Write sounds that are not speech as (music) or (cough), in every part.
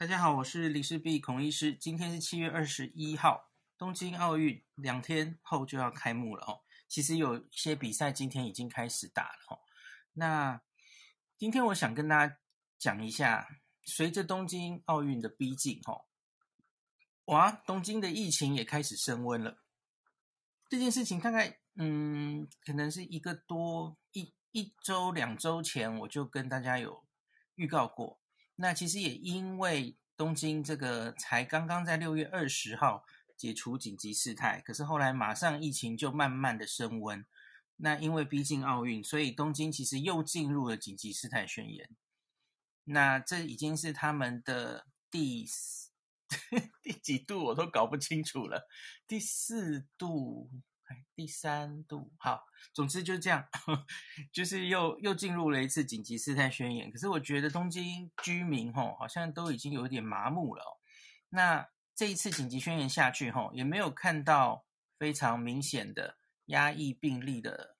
大家好，我是李氏璧孔医师。今天是七月二十一号，东京奥运两天后就要开幕了哦。其实有些比赛今天已经开始打了哦。那今天我想跟大家讲一下，随着东京奥运的逼近哦，哇，东京的疫情也开始升温了。这件事情大概嗯，可能是一个多一一周两周前我就跟大家有预告过。那其实也因为东京这个才刚刚在六月二十号解除紧急事态，可是后来马上疫情就慢慢的升温。那因为逼近奥运，所以东京其实又进入了紧急事态宣言。那这已经是他们的第四 (laughs) 第几度我都搞不清楚了，第四度。第三度，好，总之就是这样，(laughs) 就是又又进入了一次紧急事态宣言。可是我觉得东京居民吼好像都已经有点麻木了哦。那这一次紧急宣言下去吼，也没有看到非常明显的压抑病例的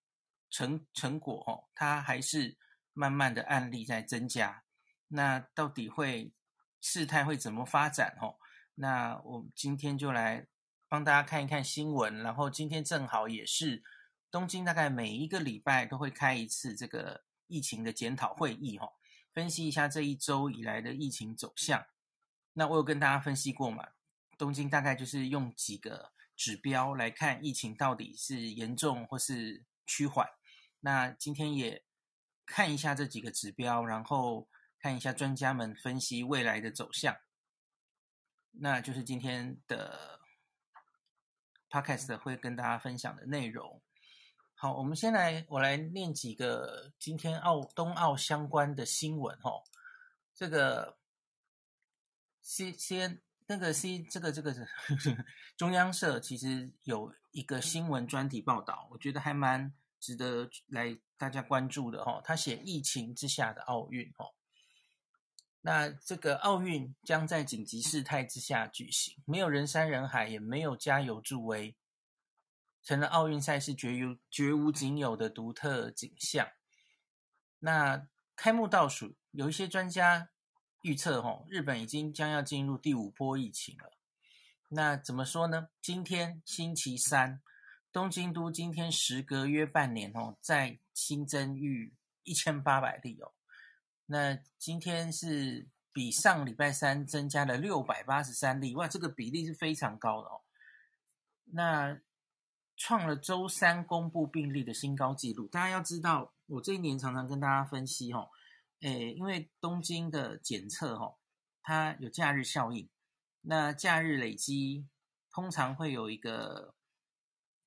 成成果吼，它还是慢慢的案例在增加。那到底会事态会怎么发展吼？那我们今天就来。帮大家看一看新闻，然后今天正好也是东京，大概每一个礼拜都会开一次这个疫情的检讨会议，哈，分析一下这一周以来的疫情走向。那我有跟大家分析过嘛，东京大概就是用几个指标来看疫情到底是严重或是趋缓。那今天也看一下这几个指标，然后看一下专家们分析未来的走向。那就是今天的。Podcast 会跟大家分享的内容。好，我们先来，我来念几个今天奥冬奥相关的新闻哈。这个 C 先那个 C 这个这个是 (laughs) 中央社其实有一个新闻专题报道，我觉得还蛮值得来大家关注的哈。他写疫情之下的奥运哈。那这个奥运将在紧急事态之下举行，没有人山人海，也没有加油助威，成了奥运赛事绝有绝无仅有的独特景象。那开幕倒数，有一些专家预测，吼，日本已经将要进入第五波疫情了。那怎么说呢？今天星期三，东京都今天时隔约半年，哦，再新增逾一千八百例哦。那今天是比上礼拜三增加了六百八十三例，哇，这个比例是非常高的哦。那创了周三公布病例的新高纪录。大家要知道，我这一年常常跟大家分析哦，诶，因为东京的检测哦，它有假日效应，那假日累积通常会有一个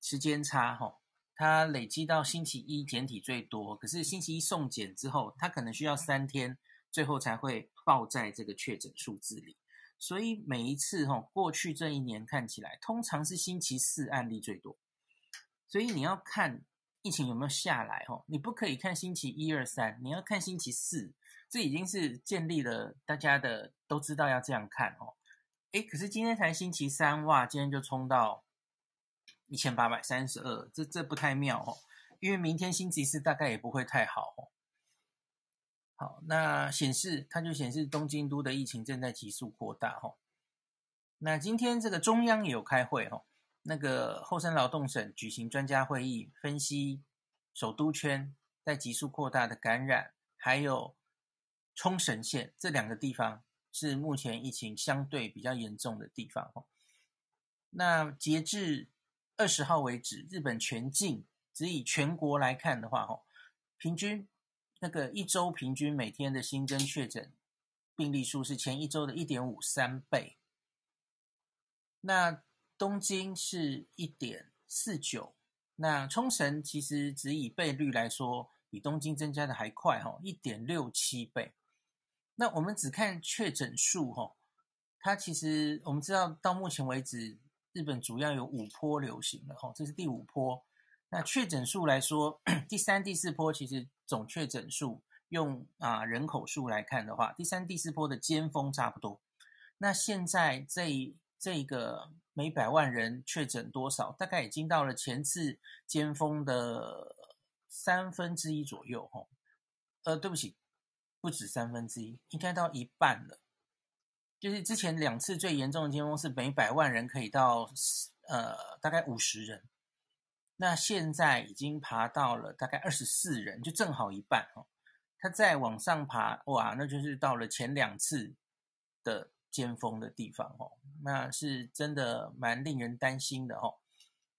时间差哦。它累积到星期一检体最多，可是星期一送检之后，它可能需要三天，最后才会报在这个确诊数字里。所以每一次哈，过去这一年看起来，通常是星期四案例最多。所以你要看疫情有没有下来哈，你不可以看星期一二三，你要看星期四。这已经是建立了大家的都知道要这样看哦。诶，可是今天才星期三哇，今天就冲到。一千八百三十二，这这不太妙哦，因为明天星期四大概也不会太好哦。好，那显示它就显示东京都的疫情正在急速扩大哦。那今天这个中央也有开会哦，那个厚生劳动省举行专家会议，分析首都圈在急速扩大的感染，还有冲绳县这两个地方是目前疫情相对比较严重的地方哦。那截至二十号为止，日本全境只以全国来看的话，吼，平均那个一周平均每天的新增确诊病例数是前一周的一点五三倍。那东京是一点四九，那冲绳其实只以倍率来说，比东京增加的还快，吼，一点六七倍。那我们只看确诊数，吼，它其实我们知道到目前为止。日本主要有五波流行了，哈，这是第五波。那确诊数来说，第三、第四波其实总确诊数用啊人口数来看的话，第三、第四波的尖峰差不多。那现在这这个每百万人确诊多少？大概已经到了前次尖峰的三分之一左右，哈。呃，对不起，不止三分之一，应该到一半了。就是之前两次最严重的尖峰是每百万人可以到呃大概五十人，那现在已经爬到了大概二十四人，就正好一半哦。它再往上爬，哇，那就是到了前两次的尖峰的地方哦，那是真的蛮令人担心的哦。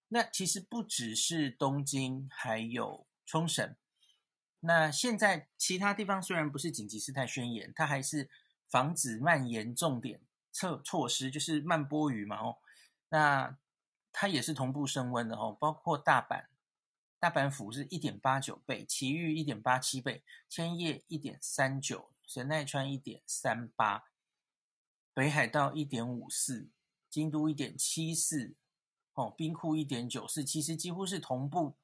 那其实不只是东京，还有冲绳。那现在其他地方虽然不是紧急事态宣言，它还是防止蔓延重点策措施，就是慢波鱼嘛哦。那它也是同步升温的哦，包括大阪。大阪府是一点八九倍，埼玉一点八七倍，千叶一点三九，神奈川一点三八，北海道一点五四，京都一点七四，哦，兵库一点九四，其实几乎是同步，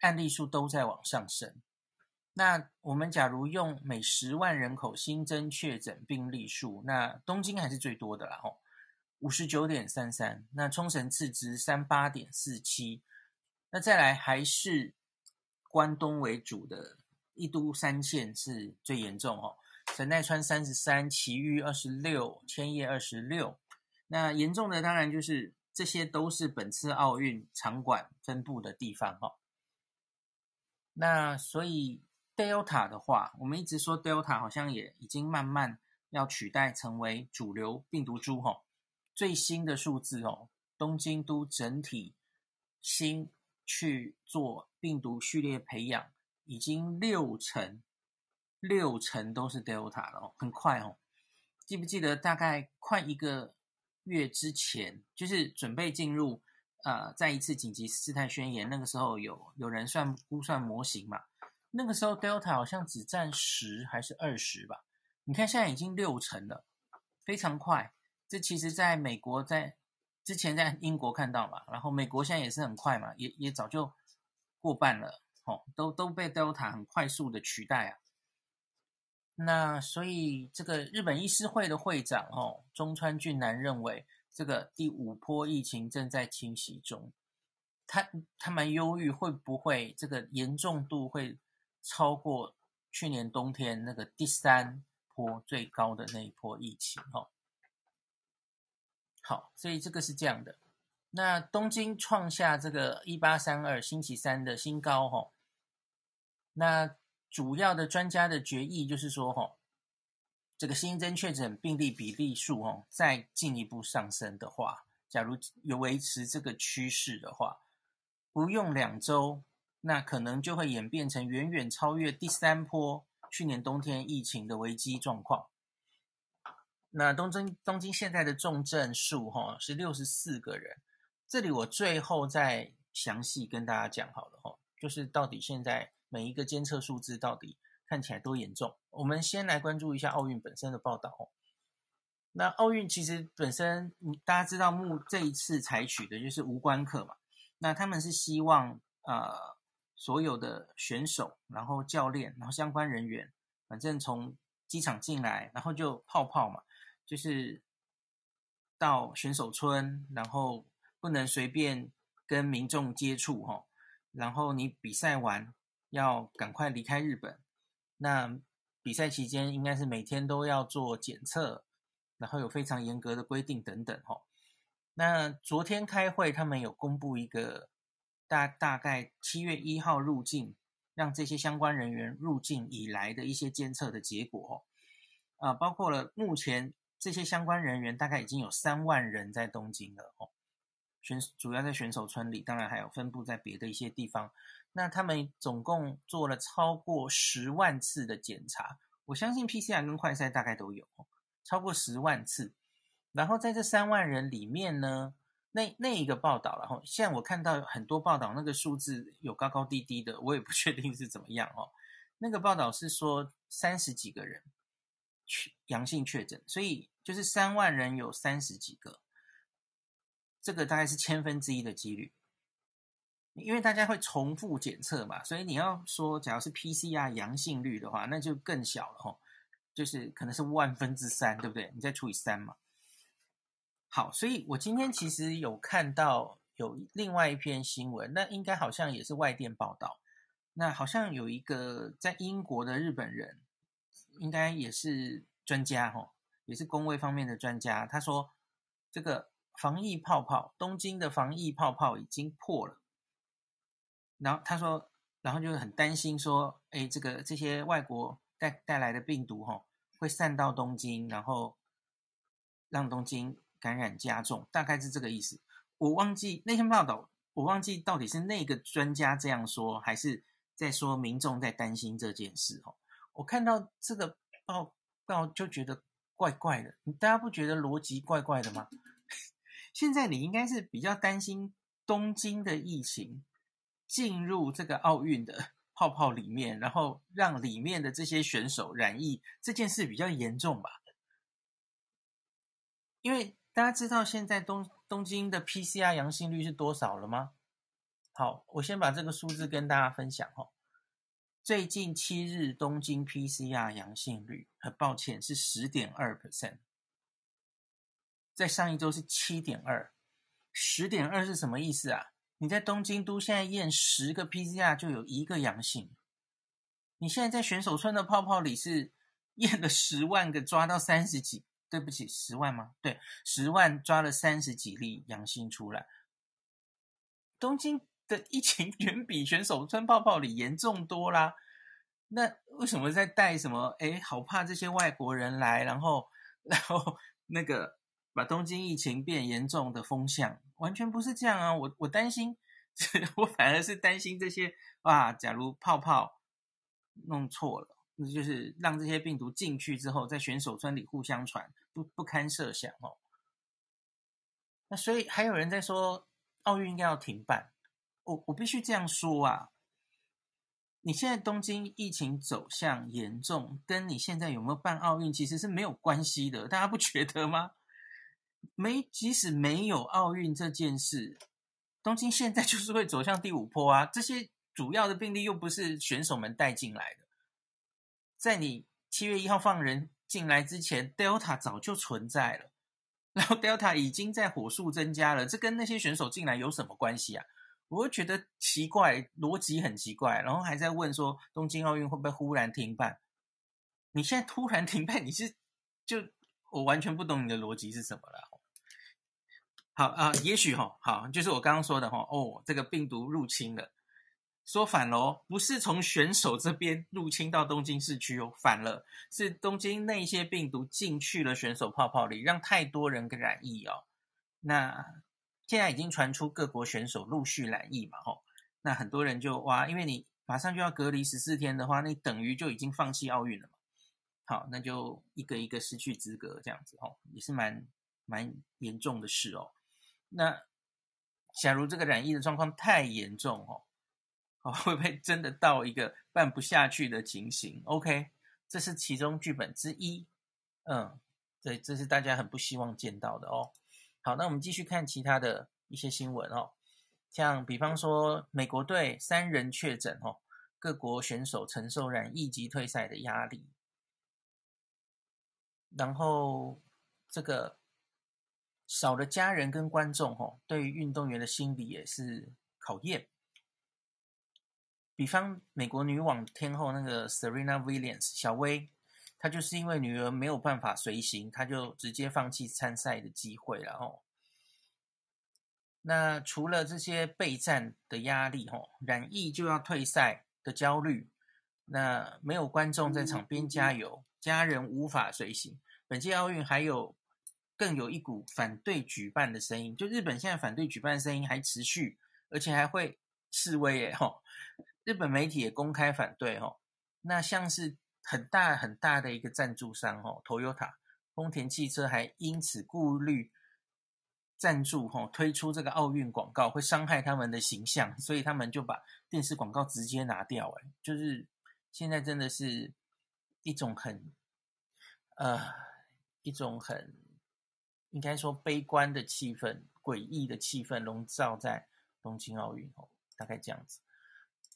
案例数都在往上升。那我们假如用每十万人口新增确诊病例数，那东京还是最多的啦，吼，五十九点三三，那冲绳次之三八点四七。那再来还是关东为主的一都三县是最严重哦，神奈川三十三，埼玉二十六，千叶二十六。那严重的当然就是这些都是本次奥运场馆分布的地方哦。那所以 Delta 的话，我们一直说 Delta 好像也已经慢慢要取代成为主流病毒株哦。最新的数字哦，东京都整体新去做病毒序列培养，已经六成，六成都是 Delta 了哦，很快哦。记不记得大概快一个月之前，就是准备进入呃再一次紧急事态宣言，那个时候有有人算估算模型嘛？那个时候 Delta 好像只占十还是二十吧？你看现在已经六成了，非常快。这其实在美国在。之前在英国看到嘛，然后美国现在也是很快嘛，也也早就过半了，哦，都都被 Delta 很快速的取代啊。那所以这个日本医师会的会长哦，中川俊男认为，这个第五波疫情正在侵袭中，他他蛮忧郁，会不会这个严重度会超过去年冬天那个第三波最高的那一波疫情？哦。好，所以这个是这样的。那东京创下这个一八三二星期三的新高，哈。那主要的专家的决议就是说，哈，这个新增确诊病例比例数，哦，再进一步上升的话，假如有维持这个趋势的话，不用两周，那可能就会演变成远远超越第三波去年冬天疫情的危机状况。那东京东京现在的重症数哈是六十四个人，这里我最后再详细跟大家讲好了哈，就是到底现在每一个监测数字到底看起来多严重。我们先来关注一下奥运本身的报道哦。那奥运其实本身，大家知道目这一次采取的就是无关客嘛，那他们是希望呃所有的选手，然后教练，然后相关人员，反正从机场进来，然后就泡泡嘛。就是到选手村，然后不能随便跟民众接触哈，然后你比赛完要赶快离开日本。那比赛期间应该是每天都要做检测，然后有非常严格的规定等等哈。那昨天开会，他们有公布一个大大概七月一号入境，让这些相关人员入境以来的一些监测的结果，啊，包括了目前。这些相关人员大概已经有三万人在东京了哦，选主要在选手村里，当然还有分布在别的一些地方。那他们总共做了超过十万次的检查，我相信 PCR 跟快筛大概都有超过十万次。然后在这三万人里面呢，那那一个报道，然后现在我看到很多报道，那个数字有高高低低的，我也不 (laughs) 确定是怎么样哦。那个报道是说三十几个人确阳性确诊，所以。就是三万人有三十几个，这个大概是千分之一的几率，因为大家会重复检测嘛，所以你要说，假如是 PCR 阳性率的话，那就更小了吼，就是可能是万分之三，对不对？你再除以三嘛。好，所以我今天其实有看到有另外一篇新闻，那应该好像也是外电报道，那好像有一个在英国的日本人，应该也是专家哈。也是公卫方面的专家，他说这个防疫泡泡，东京的防疫泡泡已经破了。然后他说，然后就很担心说，哎，这个这些外国带带来的病毒哈，会散到东京，然后让东京感染加重，大概是这个意思。我忘记那篇报道，我忘记到底是那个专家这样说，还是在说民众在担心这件事哦。我看到这个报告就觉得怪怪的，大家不觉得逻辑怪怪的吗？(laughs) 现在你应该是比较担心东京的疫情进入这个奥运的 (laughs) 泡泡里面，然后让里面的这些选手染疫这件事比较严重吧？因为大家知道现在东东京的 PCR 阳性率是多少了吗？好，我先把这个数字跟大家分享哈。最近七日东京 PCR 阳性率，很抱歉是十点二 percent，在上一周是七点二，十点二是什么意思啊？你在东京都现在验十个 PCR 就有一个阳性，你现在在选手村的泡泡里是验了十万个抓到三十几。对不起，十万吗？对，十万抓了三十几例阳性出来。东京的疫情 (laughs) 远比选手穿泡泡里严重多啦。那为什么在带什么？哎，好怕这些外国人来，然后，然后那个把东京疫情变严重的风向，完全不是这样啊！我我担心，(laughs) 我反而是担心这些哇，假如泡泡弄错了。那就是让这些病毒进去之后，在选手村里互相传，不不堪设想哦。那所以还有人在说奥运应该要停办，我我必须这样说啊。你现在东京疫情走向严重，跟你现在有没有办奥运其实是没有关系的，大家不觉得吗？没，即使没有奥运这件事，东京现在就是会走向第五波啊。这些主要的病例又不是选手们带进来的。在你七月一号放人进来之前，Delta 早就存在了，然后 Delta 已经在火速增加了，这跟那些选手进来有什么关系啊？我会觉得奇怪，逻辑很奇怪，然后还在问说东京奥运会不会忽然停办？你现在突然停办，你是就我完全不懂你的逻辑是什么了。好啊，也许哈，好，就是我刚刚说的哈，哦，这个病毒入侵了。说反了，不是从选手这边入侵到东京市区哦，反了，是东京那些病毒进去了选手泡泡里，让太多人给染疫哦。那现在已经传出各国选手陆续染疫嘛，吼，那很多人就哇，因为你马上就要隔离十四天的话，那等于就已经放弃奥运了嘛。好，那就一个一个失去资格这样子哦，也是蛮蛮严重的事哦。那假如这个染疫的状况太严重哦。(laughs) 会不会真的到一个办不下去的情形？OK，这是其中剧本之一。嗯，对，这是大家很不希望见到的哦。好，那我们继续看其他的一些新闻哦。像比方说，美国队三人确诊哦，各国选手承受染疫及退赛的压力。然后这个少了家人跟观众哦，对于运动员的心理也是考验。比方，美国女网天后那个 Serena Williams 小威，她就是因为女儿没有办法随行，她就直接放弃参赛的机会了哦。那除了这些备战的压力，吼，染疫就要退赛的焦虑，那没有观众在场边加油，家人无法随行。本届奥运还有更有一股反对举办的声音，就日本现在反对举办的声音还持续，而且还会示威耶，吼。日本媒体也公开反对哦，那像是很大很大的一个赞助商哦，Toyota 丰田汽车还因此顾虑赞助哦，推出这个奥运广告会伤害他们的形象，所以他们就把电视广告直接拿掉。哎，就是现在真的是一种很呃一种很应该说悲观的气氛、诡异的气氛笼罩在东京奥运哦，大概这样子。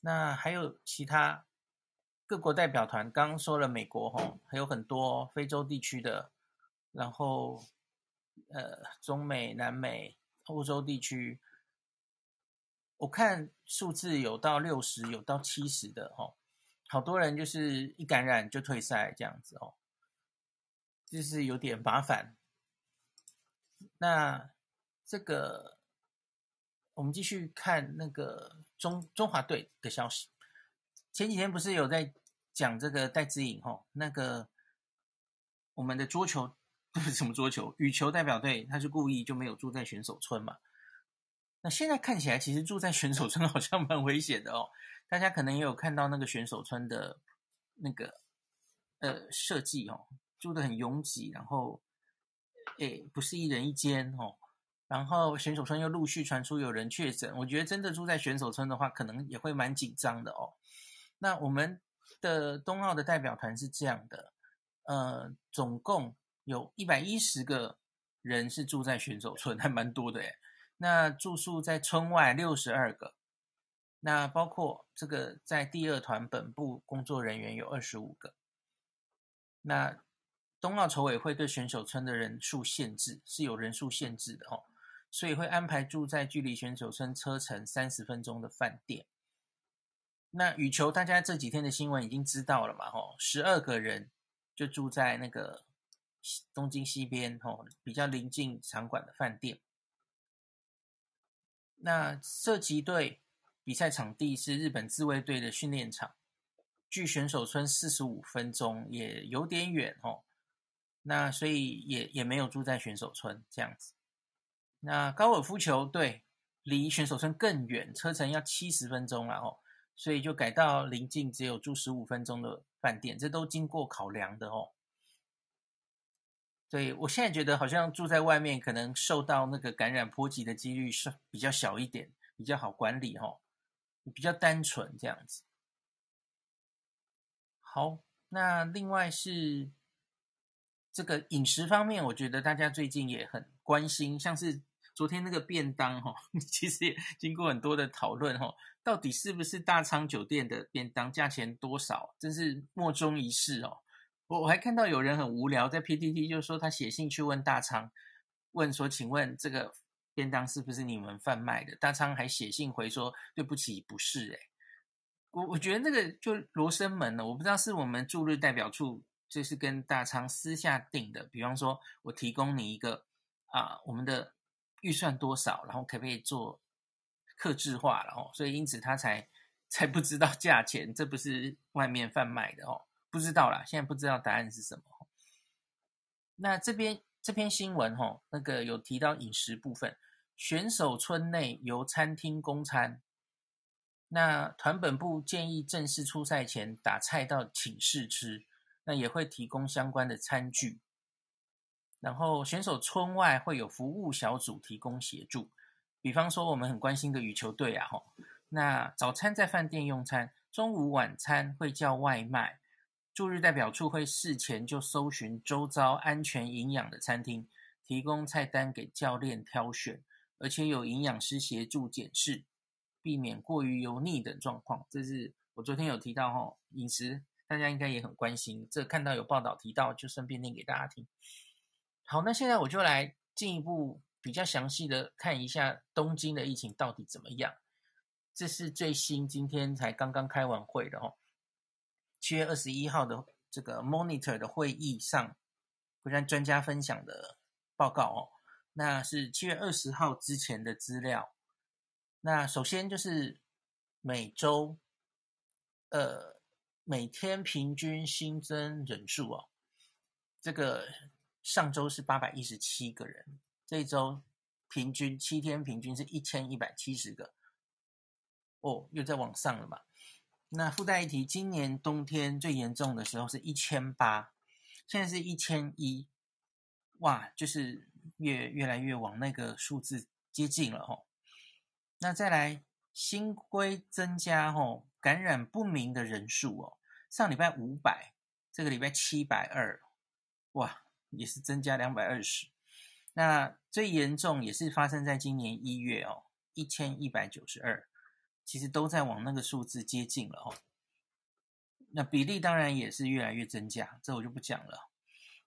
那还有其他各国代表团，刚刚说了美国吼，还有很多非洲地区的，然后呃中美、南美、欧洲地区，我看数字有到六十，有到七十的吼，好多人就是一感染就退赛这样子哦。就是有点麻烦。那这个，我们继续看那个中中华队的消息。前几天不是有在讲这个戴资颖吼，那个我们的桌球不是什么桌球，羽球代表队，他是故意就没有住在选手村嘛。那现在看起来，其实住在选手村 (laughs) 好像蛮危险的哦。大家可能也有看到那个选手村的那个呃设计哦，住的很拥挤，然后诶不是一人一间哦。然后选手村又陆续传出有人确诊，我觉得真的住在选手村的话，可能也会蛮紧张的哦。那我们的冬奥的代表团是这样的，呃，总共有一百一十个人是住在选手村，还蛮多的诶。那住宿在村外六十二个，那包括这个在第二团本部工作人员有二十五个。那冬奥筹委会对选手村的人数限制是有人数限制的哦，所以会安排住在距离选手村车程三十分钟的饭店。那羽球大家这几天的新闻已经知道了嘛？吼，十二个人就住在那个东京西边吼，比较临近场馆的饭店。那射击队比赛场地是日本自卫队的训练场，距选手村四十五分钟，也有点远哦。那所以也也没有住在选手村这样子。那高尔夫球对离选手村更远，车程要七十分钟了哦，所以就改到临近只有住十五分钟的饭店，这都经过考量的哦。对，我现在觉得好像住在外面，可能受到那个感染波及的几率是比较小一点，比较好管理哦，比较单纯这样子。好，那另外是这个饮食方面，我觉得大家最近也很关心，像是昨天那个便当哈，(laughs) 其实也经过很多的讨论哈，到底是不是大仓酒店的便当，价钱多少，真是莫衷一是哦。我我还看到有人很无聊，在 PTT 就说他写信去问大仓，问说，请问这个便当是不是你们贩卖的？大仓还写信回说，对不起，不是。诶我我觉得那个就罗生门了，我不知道是我们驻日代表处就是跟大仓私下定的，比方说我提供你一个啊，我们的预算多少，然后可不可以做客制化，然后所以因此他才才不知道价钱，这不是外面贩卖的哦。不知道啦，现在不知道答案是什么。那这边这篇新闻哈，那个有提到饮食部分，选手村内由餐厅供餐。那团本部建议正式出赛前打菜到寝室吃，那也会提供相关的餐具。然后选手村外会有服务小组提供协助，比方说我们很关心的羽球队啊，哈，那早餐在饭店用餐，中午晚餐会叫外卖。驻日代表处会事前就搜寻周遭安全营养的餐厅，提供菜单给教练挑选，而且有营养师协助检视，避免过于油腻等状况。这是我昨天有提到哈，饮食大家应该也很关心。这看到有报道提到，就顺便念给大家听。好，那现在我就来进一步比较详细的看一下东京的疫情到底怎么样。这是最新今天才刚刚开完会的哦。七月二十一号的这个 Monitor 的会议上，会让专家分享的报告哦，那是七月二十号之前的资料。那首先就是每周，呃，每天平均新增人数哦，这个上周是八百一十七个人，这一周平均七天平均是一千一百七十个，哦，又在往上了嘛。那附带一提，今年冬天最严重的时候是一千八，现在是一千一，哇，就是越越来越往那个数字接近了吼。那再来新规增加吼，感染不明的人数哦，上礼拜五百，这个礼拜七百二，哇，也是增加两百二十。那最严重也是发生在今年一月哦，一千一百九十二。其实都在往那个数字接近了哦，那比例当然也是越来越增加，这我就不讲了。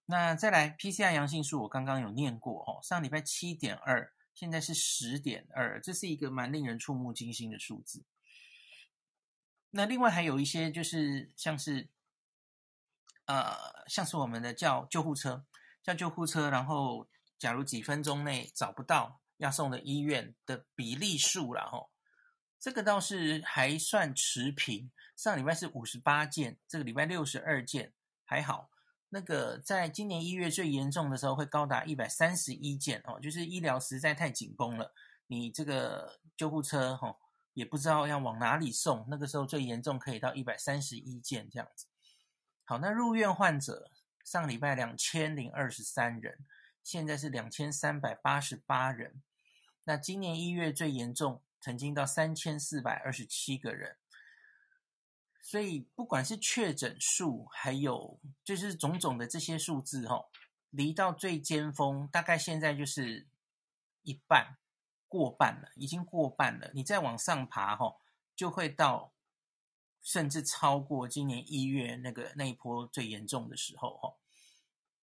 那再来 PCR 阳性数，我刚刚有念过哦，上礼拜七点二，现在是十点二，这是一个蛮令人触目惊心的数字。那另外还有一些就是像是，呃，像是我们的叫救护车，叫救护车，然后假如几分钟内找不到要送的医院的比例数了吼，这个倒是还算持平。上礼拜是五十八件，这个礼拜六十二件，还好。那个在今年一月最严重的时候会高达一百三十一件哦，就是医疗实在太紧绷了，你这个救护车吼也不知道要往哪里送，那个时候最严重可以到一百三十一件这样子。好，那入院患者上礼拜两千零二十三人，现在是两千三百八十八人。那今年一月最严重，曾经到三千四百二十七个人。所以不管是确诊数，还有就是种种的这些数字，哈，离到最尖峰，大概现在就是一半过半了，已经过半了。你再往上爬，哈，就会到。甚至超过今年一月那个那一波最严重的时候，哈，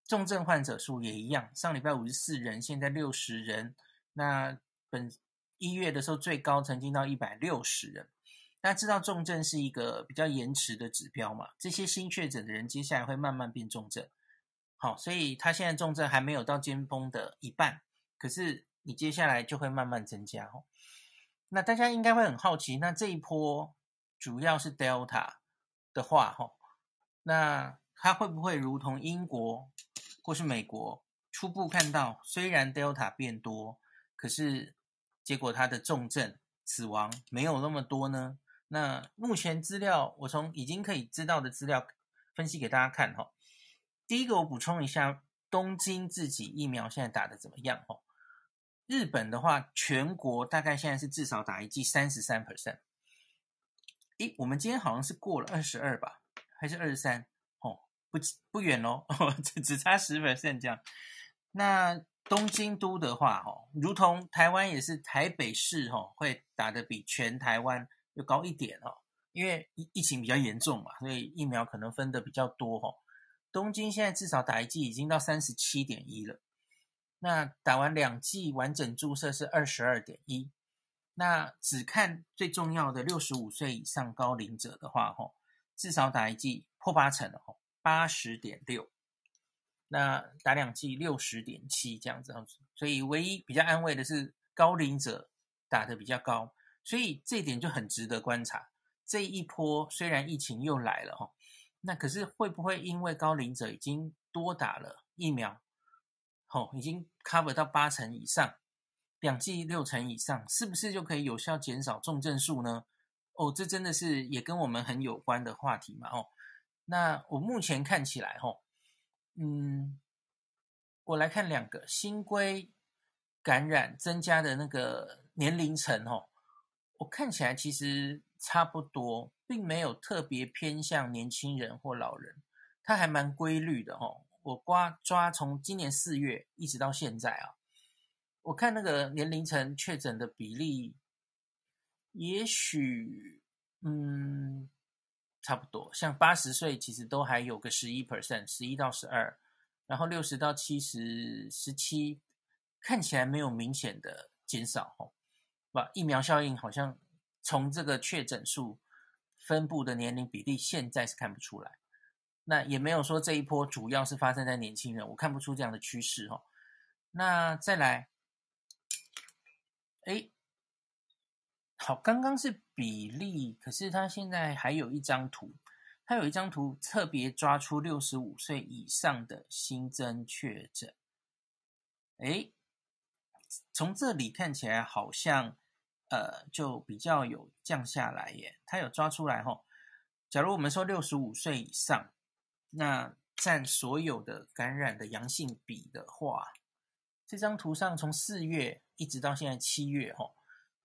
重症患者数也一样，上礼拜五十四人，现在六十人。那本一月的时候最高曾经到一百六十人。大家知道重症是一个比较延迟的指标嘛？这些新确诊的人接下来会慢慢变重症，好，所以他现在重症还没有到尖峰的一半，可是你接下来就会慢慢增加。那大家应该会很好奇，那这一波。主要是 Delta 的话，哈，那它会不会如同英国或是美国初步看到，虽然 Delta 变多，可是结果它的重症死亡没有那么多呢？那目前资料，我从已经可以知道的资料分析给大家看，哈。第一个，我补充一下，东京自己疫苗现在打的怎么样？哈，日本的话，全国大概现在是至少打一剂三十三 percent。诶，我们今天好像是过了二十二吧，还是二十三？哦，不不远哦，(laughs) 只只差十分这样。那东京都的话，哦，如同台湾也是台北市，哦，会打得比全台湾又高一点哦，因为疫疫情比较严重嘛，所以疫苗可能分的比较多哦。东京现在至少打一剂已经到三十七点一了，那打完两剂完整注射是二十二点一。那只看最重要的六十五岁以上高龄者的话，吼，至少打一剂破八成了，吼，八十点六。那打两剂六十点七这样子，所以唯一比较安慰的是高龄者打得比较高，所以这点就很值得观察。这一波虽然疫情又来了，吼，那可是会不会因为高龄者已经多打了疫苗，吼，已经 cover 到八成以上？两剂六成以上，是不是就可以有效减少重症数呢？哦，这真的是也跟我们很有关的话题嘛。哦，那我目前看起来，哦，嗯，我来看两个新规感染增加的那个年龄层，哦，我看起来其实差不多，并没有特别偏向年轻人或老人，它还蛮规律的，哦。我刮抓从今年四月一直到现在啊。我看那个年龄层确诊的比例，也许嗯差不多，像八十岁其实都还有个十一 percent，十一到十二，然后六十到七十十七，看起来没有明显的减少哦。把疫苗效应好像从这个确诊数分布的年龄比例，现在是看不出来。那也没有说这一波主要是发生在年轻人，我看不出这样的趋势哦。那再来。哎，好，刚刚是比例，可是他现在还有一张图，他有一张图特别抓出六十五岁以上的新增确诊。哎，从这里看起来好像，呃，就比较有降下来耶。他有抓出来吼，假如我们说六十五岁以上，那占所有的感染的阳性比的话，这张图上从四月。一直到现在七月，哈，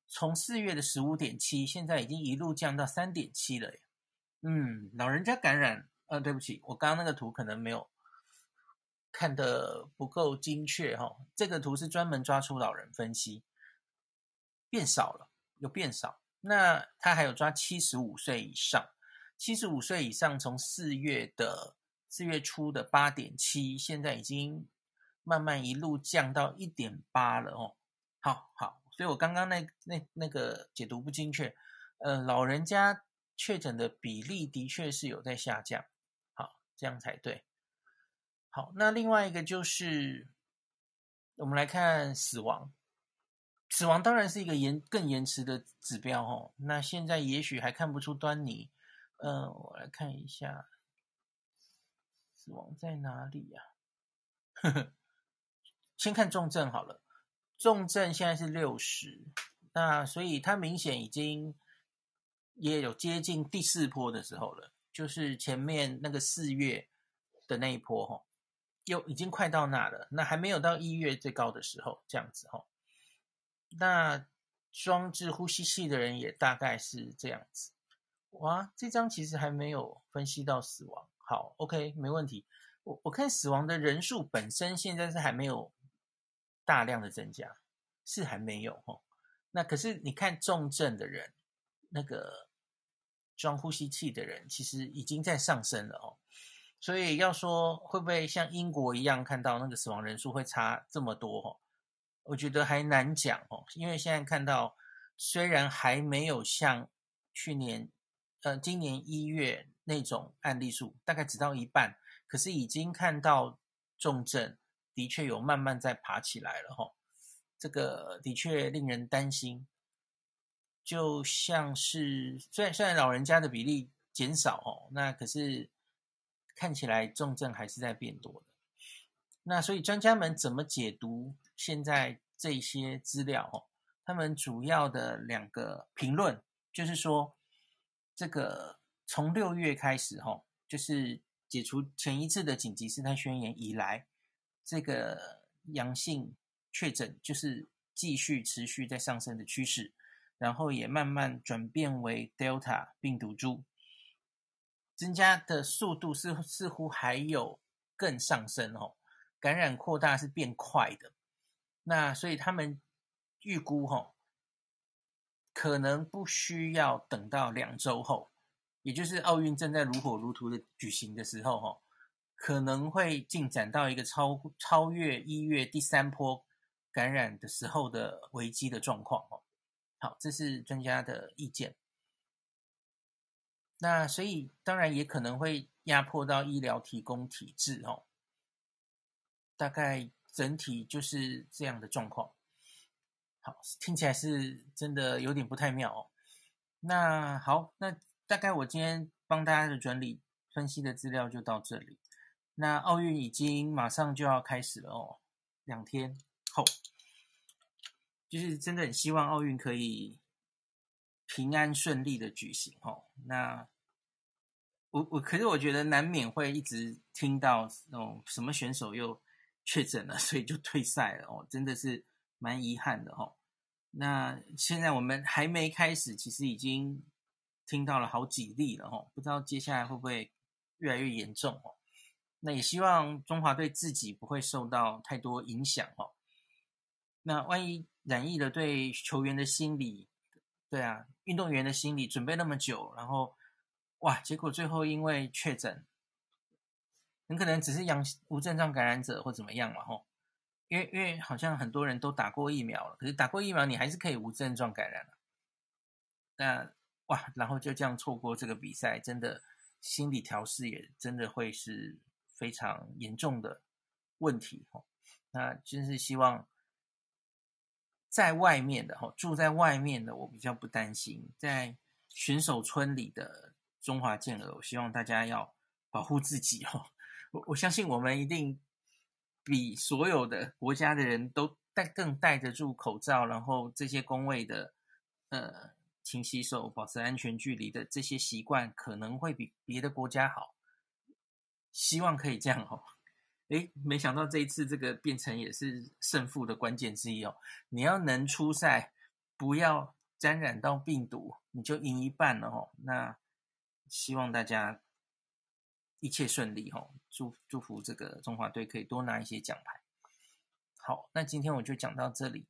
从四月的十五点七，现在已经一路降到三点七了。嗯，老人家感染，呃，对不起，我刚刚那个图可能没有看得不够精确，哈。这个图是专门抓出老人分析，变少了，有变少。那他还有抓七十五岁以上，七十五岁以上从四月的四月初的八点七，现在已经慢慢一路降到一点八了，哦。好好，所以我刚刚那那那个解读不精确，呃，老人家确诊的比例的确是有在下降，好，这样才对。好，那另外一个就是我们来看死亡，死亡当然是一个延更延迟的指标哦。那现在也许还看不出端倪，嗯、呃，我来看一下死亡在哪里呀、呵呵，先看重症好了，重症现在是六十，那所以它明显已经也有接近第四波的时候了，就是前面那个四月的那一波哈。又已经快到那了，那还没有到一月最高的时候，这样子哈。那装置呼吸器的人也大概是这样子。哇，这张其实还没有分析到死亡。好，OK，没问题。我我看死亡的人数本身现在是还没有大量的增加，是还没有哦。那可是你看重症的人，那个装呼吸器的人，其实已经在上升了哦。所以要说会不会像英国一样看到那个死亡人数会差这么多哦？我觉得还难讲哦，因为现在看到虽然还没有像去年，呃，今年一月那种案例数大概只到一半，可是已经看到重症的确有慢慢在爬起来了哈。这个的确令人担心，就像是虽然虽然老人家的比例减少哦，那可是。看起来重症还是在变多的，那所以专家们怎么解读现在这些资料？哦，他们主要的两个评论就是说，这个从六月开始，哈，就是解除前一次的紧急事态宣言以来，这个阳性确诊就是继续持续在上升的趋势，然后也慢慢转变为 Delta 病毒株。增加的速度是似乎还有更上升哦，感染扩大是变快的，那所以他们预估哈，可能不需要等到两周后，也就是奥运正在如火如荼的举行的时候哈，可能会进展到一个超超越一月第三波感染的时候的危机的状况哦。好，这是专家的意见。那所以当然也可能会压迫到医疗提供体制哦，大概整体就是这样的状况。好，听起来是真的有点不太妙哦。那好，那大概我今天帮大家的整理分析的资料就到这里。那奥运已经马上就要开始了哦，两天后，就是真的很希望奥运可以平安顺利的举行哦。那我我可是我觉得难免会一直听到那种什么选手又确诊了，(laughs) 所以就退赛了哦，真的是蛮遗憾的哦。那现在我们还没开始，其实已经听到了好几例了哦，不知道接下来会不会越来越严重哦。那也希望中华队自己不会受到太多影响哦。那万一染疫了，对球员的心理，对啊，运动员的心理准备那么久，然后。哇！结果最后因为确诊，很可能只是阳无症状感染者或怎么样嘛吼。因为因为好像很多人都打过疫苗了，可是打过疫苗你还是可以无症状感染。那哇，然后就这样错过这个比赛，真的心理调试也真的会是非常严重的问题吼。那真是希望在外面的哈，住在外面的我比较不担心，在选手村里的。中华健儿，我希望大家要保护自己哦。我我相信我们一定比所有的国家的人都戴更戴得住口罩，然后这些工位的呃勤洗手、保持安全距离的这些习惯，可能会比别的国家好。希望可以这样哦。诶，没想到这一次这个变成也是胜负的关键之一哦。你要能出赛，不要沾染到病毒，你就赢一半了哦。那。希望大家一切顺利哦，祝祝福这个中华队可以多拿一些奖牌。好，那今天我就讲到这里。